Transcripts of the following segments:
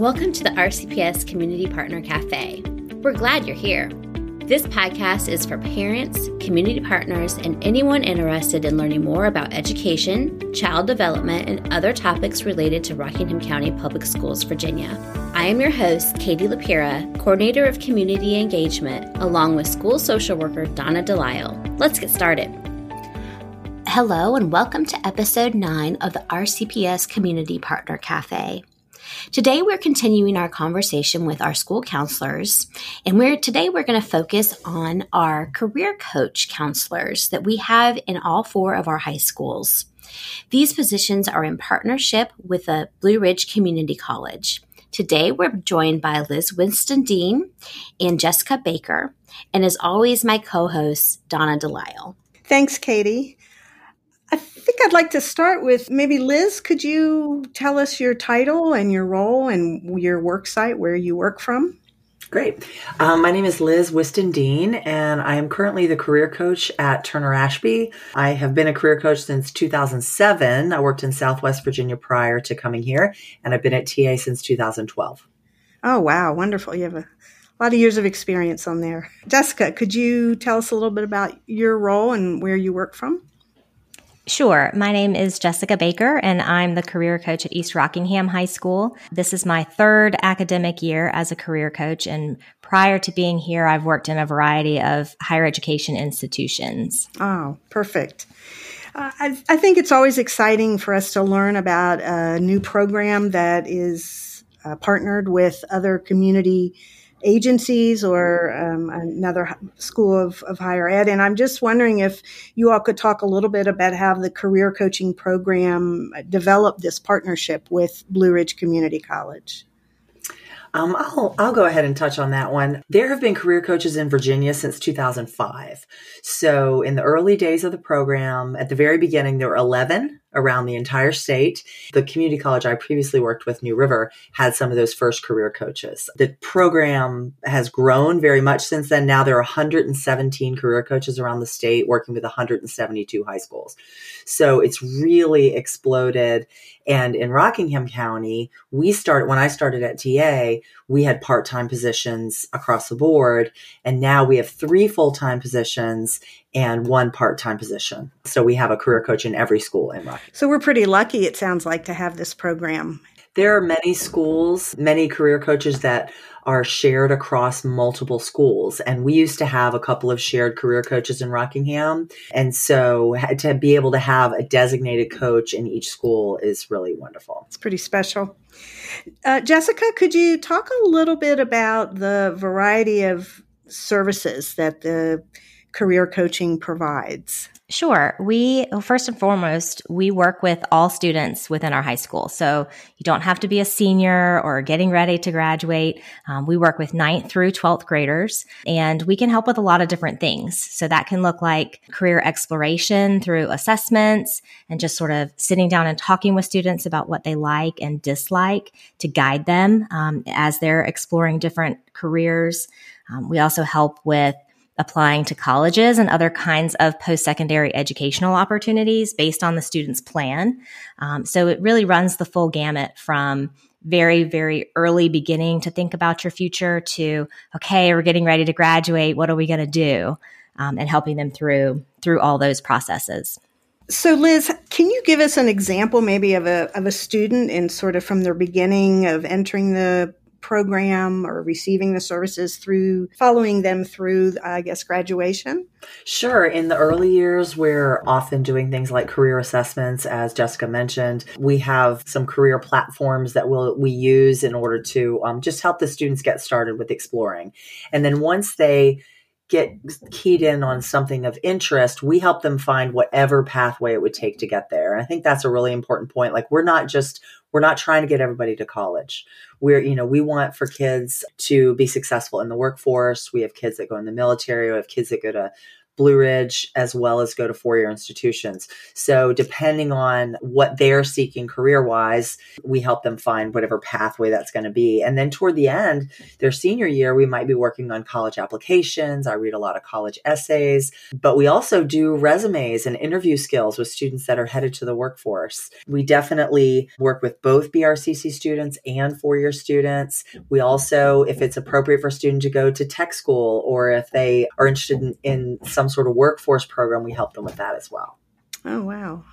Welcome to the RCPS Community Partner Cafe. We're glad you're here. This podcast is for parents, community partners, and anyone interested in learning more about education, child development, and other topics related to Rockingham County Public Schools, Virginia. I am your host, Katie LaPira, Coordinator of Community Engagement, along with school social worker Donna Delisle. Let's get started. Hello, and welcome to episode 9 of the RCPS Community Partner Cafe. Today we're continuing our conversation with our school counselors and we're today we're going to focus on our career coach counselors that we have in all four of our high schools. These positions are in partnership with the Blue Ridge Community College. Today we're joined by Liz Whiston Dean and Jessica Baker, and as always, my co host, Donna Delisle. Thanks, Katie. I think I'd like to start with maybe Liz. Could you tell us your title and your role and your work site where you work from? Great. Um, my name is Liz Whiston Dean, and I am currently the career coach at Turner Ashby. I have been a career coach since 2007. I worked in Southwest Virginia prior to coming here, and I've been at TA since 2012. Oh, wow. Wonderful. You have a lot of years of experience on there. Jessica, could you tell us a little bit about your role and where you work from? Sure. My name is Jessica Baker, and I'm the career coach at East Rockingham High School. This is my third academic year as a career coach. And prior to being here, I've worked in a variety of higher education institutions. Oh, perfect. Uh, I, I, think it's always exciting for us to learn about a new program that is uh, partnered with other community agencies or um, another school of, of higher ed. And I'm just wondering if you all could talk a little bit about how the career coaching program developed this partnership with Blue Ridge Community College. Um, I'll, I'll go ahead and touch on that one. There have been career coaches in Virginia since 2005. So in the early days of the program, at the very beginning, there were 11 around the entire state. The community college I previously worked with, New River, had some of those first career coaches. The program has grown very much since then. Now there are 117 career coaches around the state working with 172 high schools. So it's really exploded. And in Rockingham County, we started, when I started at TA, we had part time positions across the board. And now we have three full time positions and one part time position. So we have a career coach in every school in Rockingham. So we're pretty lucky, it sounds like, to have this program. There are many schools, many career coaches that are shared across multiple schools. And we used to have a couple of shared career coaches in Rockingham. And so to be able to have a designated coach in each school is really wonderful. It's pretty special. Uh, Jessica, could you talk a little bit about the variety of services that the career coaching provides? Sure. We, first and foremost, we work with all students within our high school. So you don't have to be a senior or getting ready to graduate. Um, we work with ninth through 12th graders and we can help with a lot of different things. So that can look like career exploration through assessments and just sort of sitting down and talking with students about what they like and dislike to guide them um, as they're exploring different careers. Um, we also help with applying to colleges and other kinds of post secondary educational opportunities based on the student's plan. Um, so it really runs the full gamut from very, very early beginning to think about your future to, okay, we're getting ready to graduate. What are we going to do? Um, and helping them through through all those processes. So, Liz, can you give us an example, maybe of a of a student and sort of from their beginning of entering the program or receiving the services through following them through i guess graduation sure in the early years we're often doing things like career assessments as jessica mentioned we have some career platforms that we'll, we use in order to um, just help the students get started with exploring and then once they get keyed in on something of interest, we help them find whatever pathway it would take to get there. And I think that's a really important point. Like we're not just we're not trying to get everybody to college. We're, you know, we want for kids to be successful in the workforce. We have kids that go in the military. We have kids that go to Blue Ridge, as well as go to four year institutions. So, depending on what they're seeking career wise, we help them find whatever pathway that's going to be. And then toward the end, their senior year, we might be working on college applications. I read a lot of college essays, but we also do resumes and interview skills with students that are headed to the workforce. We definitely work with both BRCC students and four year students. We also, if it's appropriate for a student to go to tech school or if they are interested in, in some sort of workforce program, we help them with that as well. Oh, wow.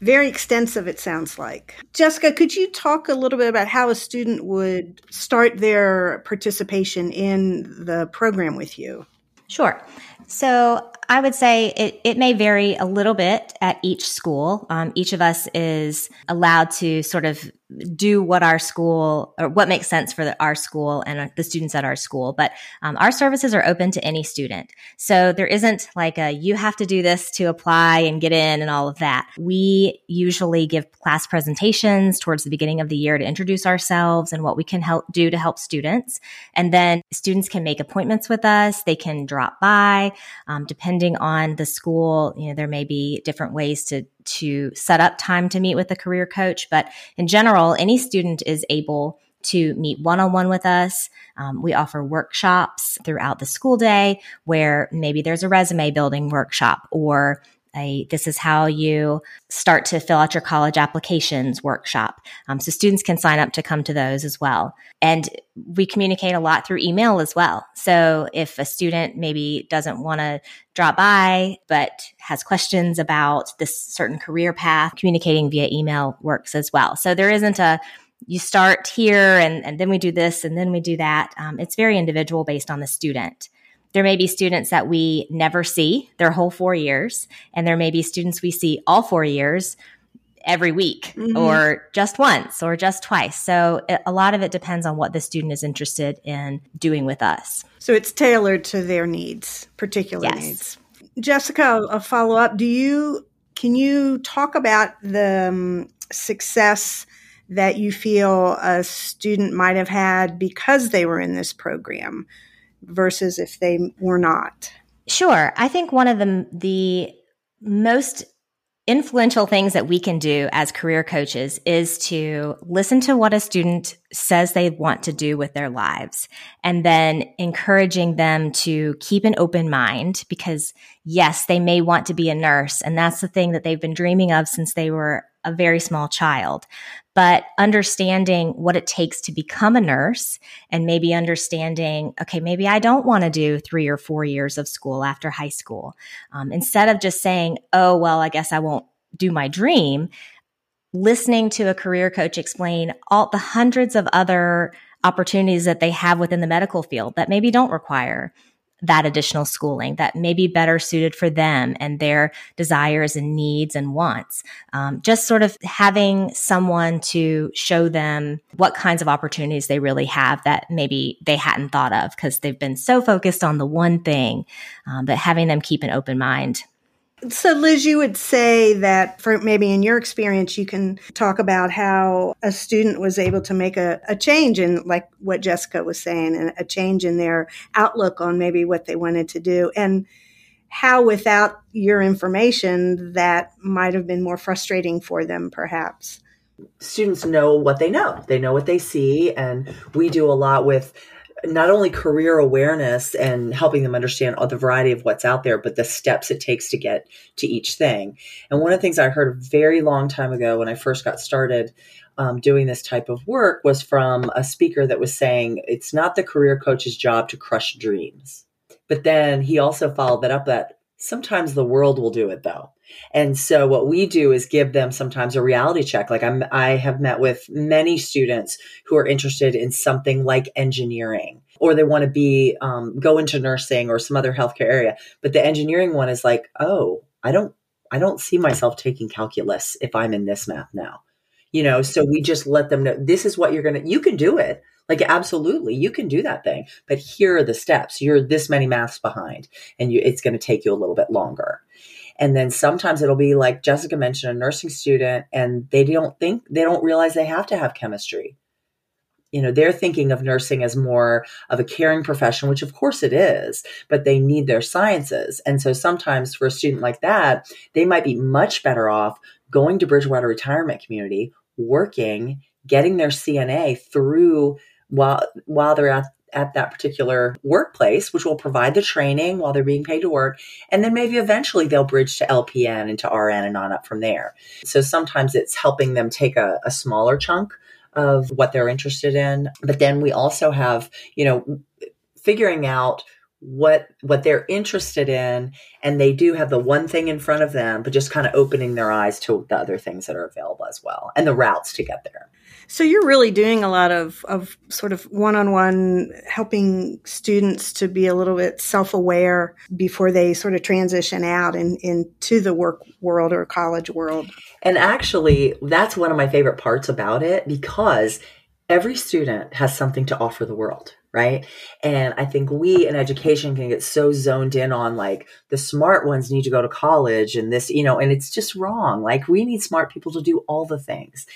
Very extensive, it sounds like. Jessica, could you talk a little bit about how a student would start their participation in the program with you? Sure. So I would say it, it may vary a little bit at each school. Um, each of us is allowed to sort of do what our school or what makes sense for the, our school and the students at our school. But um, our services are open to any student. So there isn't like a you have to do this to apply and get in and all of that. We usually give class presentations towards the beginning of the year to introduce ourselves and what we can help do to help students. And then students can make appointments with us. They can drop by. Um, depending on the school, you know, there may be different ways to to set up time to meet with a career coach. But in general, any student is able to meet one on one with us. Um, we offer workshops throughout the school day where maybe there's a resume building workshop or this is how you start to fill out your college applications workshop. Um, so students can sign up to come to those as well. And we communicate a lot through email as well. So if a student maybe doesn't want to drop by, but has questions about this certain career path, communicating via email works as well. So there isn't a you start here and, and then we do this and then we do that. Um, it's very individual based on the student. There may be students that we never see their whole four years, and there may be students we see all four years every week mm-hmm. or just once or just twice. So it, a lot of it depends on what the student is interested in doing with us. So it's tailored to their needs, particular yes. needs. Jessica, a follow up. Do you can you talk about the um, success that you feel a student might have had because they were in this program? Versus if they were not? Sure. I think one of the, the most influential things that we can do as career coaches is to listen to what a student says they want to do with their lives and then encouraging them to keep an open mind because yes, they may want to be a nurse and that's the thing that they've been dreaming of since they were a very small child but understanding what it takes to become a nurse and maybe understanding, okay, maybe I don't want to do three or four years of school after high school. Um, instead of just saying, oh, well, I guess I won't do my dream, listening to a career coach explain all the hundreds of other opportunities that they have within the medical field that maybe don't require that additional schooling that may be better suited for them and their desires and needs and wants. Um, just sort of having someone to show them what kinds of opportunities they really have that maybe they hadn't thought of because they've been so focused on the one thing, um, but having them keep an open mind so, Liz, you would say that for maybe in your experience, you can talk about how a student was able to make a, a change in, like what Jessica was saying, and a change in their outlook on maybe what they wanted to do, and how without your information that might have been more frustrating for them, perhaps. Students know what they know, they know what they see, and we do a lot with not only career awareness and helping them understand the variety of what's out there, but the steps it takes to get to each thing. And one of the things I heard a very long time ago when I first got started um, doing this type of work was from a speaker that was saying it's not the career coach's job to crush dreams. But then he also followed that up that sometimes the world will do it though. And so what we do is give them sometimes a reality check. Like I'm, I have met with many students who are interested in something like engineering or they want to be, um, go into nursing or some other healthcare area. But the engineering one is like, oh, I don't, I don't see myself taking calculus if I'm in this math now. You know, so we just let them know this is what you're going to, you can do it. Like, absolutely, you can do that thing, but here are the steps. You're this many maths behind, and you, it's going to take you a little bit longer. And then sometimes it'll be like Jessica mentioned, a nursing student, and they don't think, they don't realize they have to have chemistry. you know, they're thinking of nursing as more of a caring profession, which of course it is, but they need their sciences. And so sometimes for a student like that, they might be much better off going to Bridgewater Retirement Community, working, getting their CNA through while while they're at at that particular workplace, which will provide the training while they're being paid to work. And then maybe eventually they'll bridge to LPN and to RN and on up from there. So sometimes it's helping them take a, a smaller chunk of what they're interested in. But then we also have, you know, figuring out what what they're interested in and they do have the one thing in front of them but just kind of opening their eyes to the other things that are available as well and the routes to get there so you're really doing a lot of, of sort of one-on-one helping students to be a little bit self-aware before they sort of transition out in, into the work world or college world. And actually, that's one of my favorite parts about it because every student has something to offer the world right? And I think we in education can get so zoned in on like the smart ones need to go to college and this, you know, and it's just wrong. Like we need smart people to do all the things.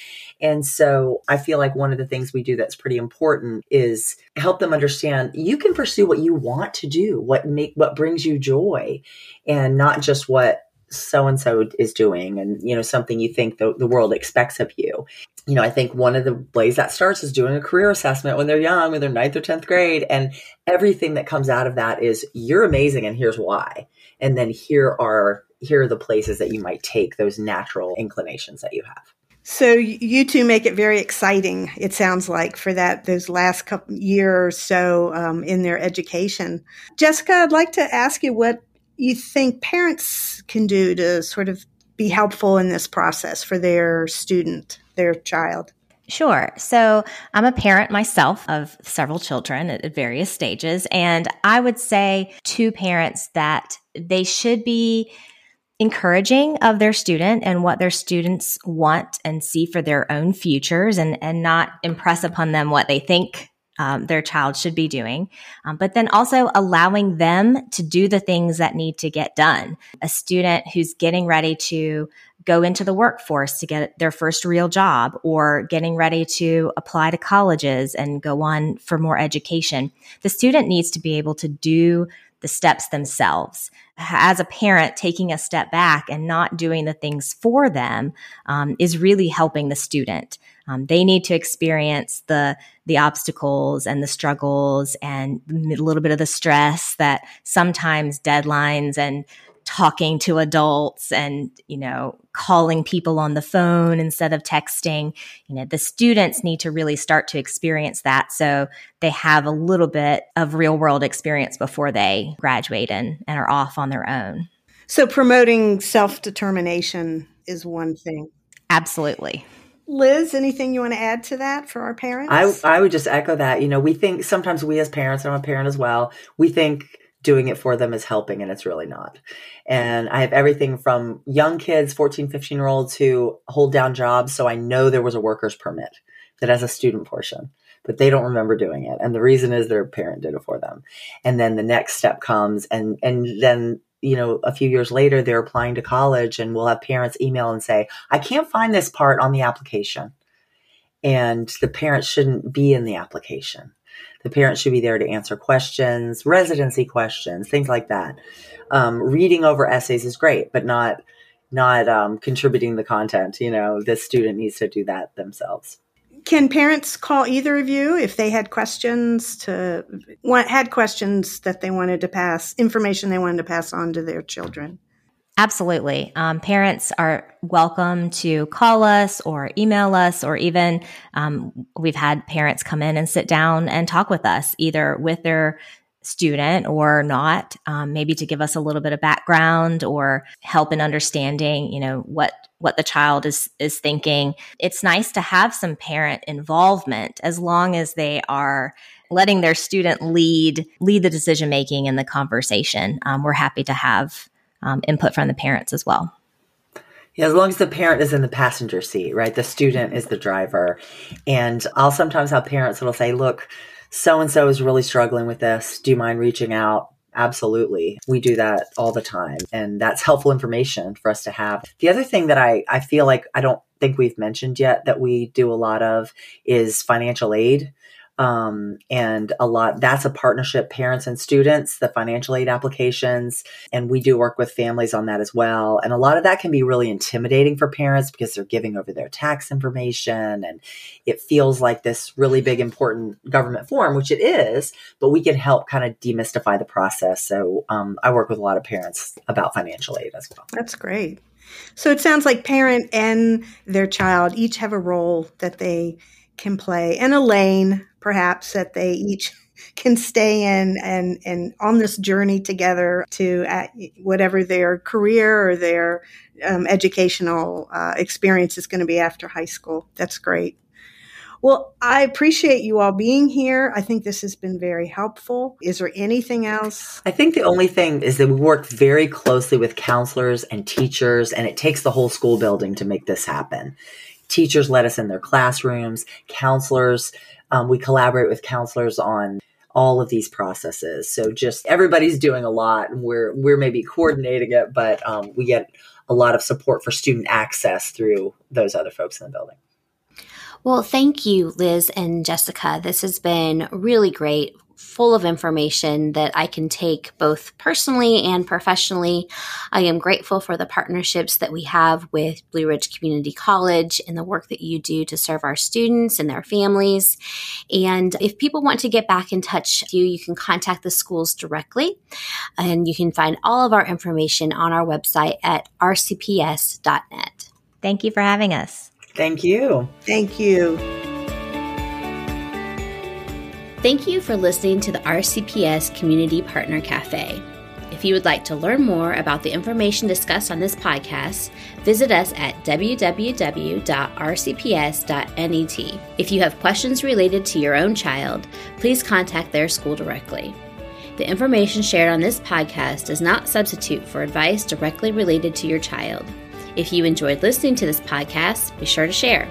And so I feel like one of the things we do that's pretty important is help them understand you can pursue what you want to do, what make what brings you joy and not just what so and so is doing and you know something you think the, the world expects of you you know i think one of the ways that starts is doing a career assessment when they're young when they're ninth or 10th grade and everything that comes out of that is you're amazing and here's why and then here are here are the places that you might take those natural inclinations that you have so you two make it very exciting. It sounds like for that those last couple year or so um, in their education. Jessica, I'd like to ask you what you think parents can do to sort of be helpful in this process for their student, their child? Sure. So I'm a parent myself of several children at various stages. And I would say to parents that they should be encouraging of their student and what their students want and see for their own futures and, and not impress upon them what they think um, their child should be doing, um, but then also allowing them to do the things that need to get done. A student who's getting ready to go into the workforce to get their first real job or getting ready to apply to colleges and go on for more education. The student needs to be able to do the steps themselves. As a parent, taking a step back and not doing the things for them um, is really helping the student. Um, they need to experience the the obstacles and the struggles and a little bit of the stress that sometimes deadlines and talking to adults and you know calling people on the phone instead of texting you know the students need to really start to experience that so they have a little bit of real world experience before they graduate and, and are off on their own so promoting self-determination is one thing absolutely Liz, anything you want to add to that for our parents? I, I would just echo that. You know, we think sometimes we as parents, I'm a parent as well, we think doing it for them is helping and it's really not. And I have everything from young kids, 14, 15 year olds who hold down jobs. So I know there was a worker's permit that has a student portion, but they don't remember doing it. And the reason is their parent did it for them. And then the next step comes and, and then you know, a few years later, they're applying to college and we'll have parents email and say, I can't find this part on the application. And the parent shouldn't be in the application. The parent should be there to answer questions, residency questions, things like that. Um, reading over essays is great, but not not um, contributing the content. You know, the student needs to do that themselves can parents call either of you if they had questions to had questions that they wanted to pass information they wanted to pass on to their children Absolutely. Um, parents are welcome to call us or email us, or even um, we've had parents come in and sit down and talk with us, either with their student or not, um, maybe to give us a little bit of background or help in understanding, you know, what what the child is is thinking. It's nice to have some parent involvement as long as they are letting their student lead lead the decision making and the conversation. Um, we're happy to have um, input from the parents as well. Yeah, as long as the parent is in the passenger seat, right? The student is the driver. And I'll sometimes have parents that'll say, look, so and so is really struggling with this. Do you mind reaching out? Absolutely. We do that all the time. And that's helpful information for us to have. The other thing that I, I feel like I don't think we've mentioned yet that we do a lot of is financial aid um, and a lot that's a partnership parents and students the financial aid applications and we do work with families on that as well. And a lot of that can be really intimidating for parents because they're giving over their tax information and it feels like this really big important government form which it is but we can help kind of demystify the process. So um, i work with a lot of parents about financial aid as well. That's great. So it sounds like parent and their child each have a role that they can play. And a lane perhaps that they each can stay in and and on this journey together to whatever their career or their um, educational uh, experience is going to be after high school. That's great. Well, I appreciate you all being here. I think this has been very helpful. Is there anything else? I think the only thing is that we work very closely with counselors and teachers, and it takes the whole school building to make this happen. Teachers let us in their classrooms, counselors um, we collaborate with counselors on all of these processes. So just everybody's doing a lot, and we're we're maybe coordinating it, but um, we get a lot of support for student access through those other folks in the building. Well, thank you, Liz and Jessica. This has been really great full of information that I can take both personally and professionally. I am grateful for the partnerships that we have with Blue Ridge Community College and the work that you do to serve our students and their families. And if people want to get back in touch with you, you can contact the schools directly. And you can find all of our information on our website at rcps.net. Thank you for having us. Thank you. Thank you. Thank you for listening to the RCPS Community Partner Cafe. If you would like to learn more about the information discussed on this podcast, visit us at www.rcps.net. If you have questions related to your own child, please contact their school directly. The information shared on this podcast does not substitute for advice directly related to your child. If you enjoyed listening to this podcast, be sure to share.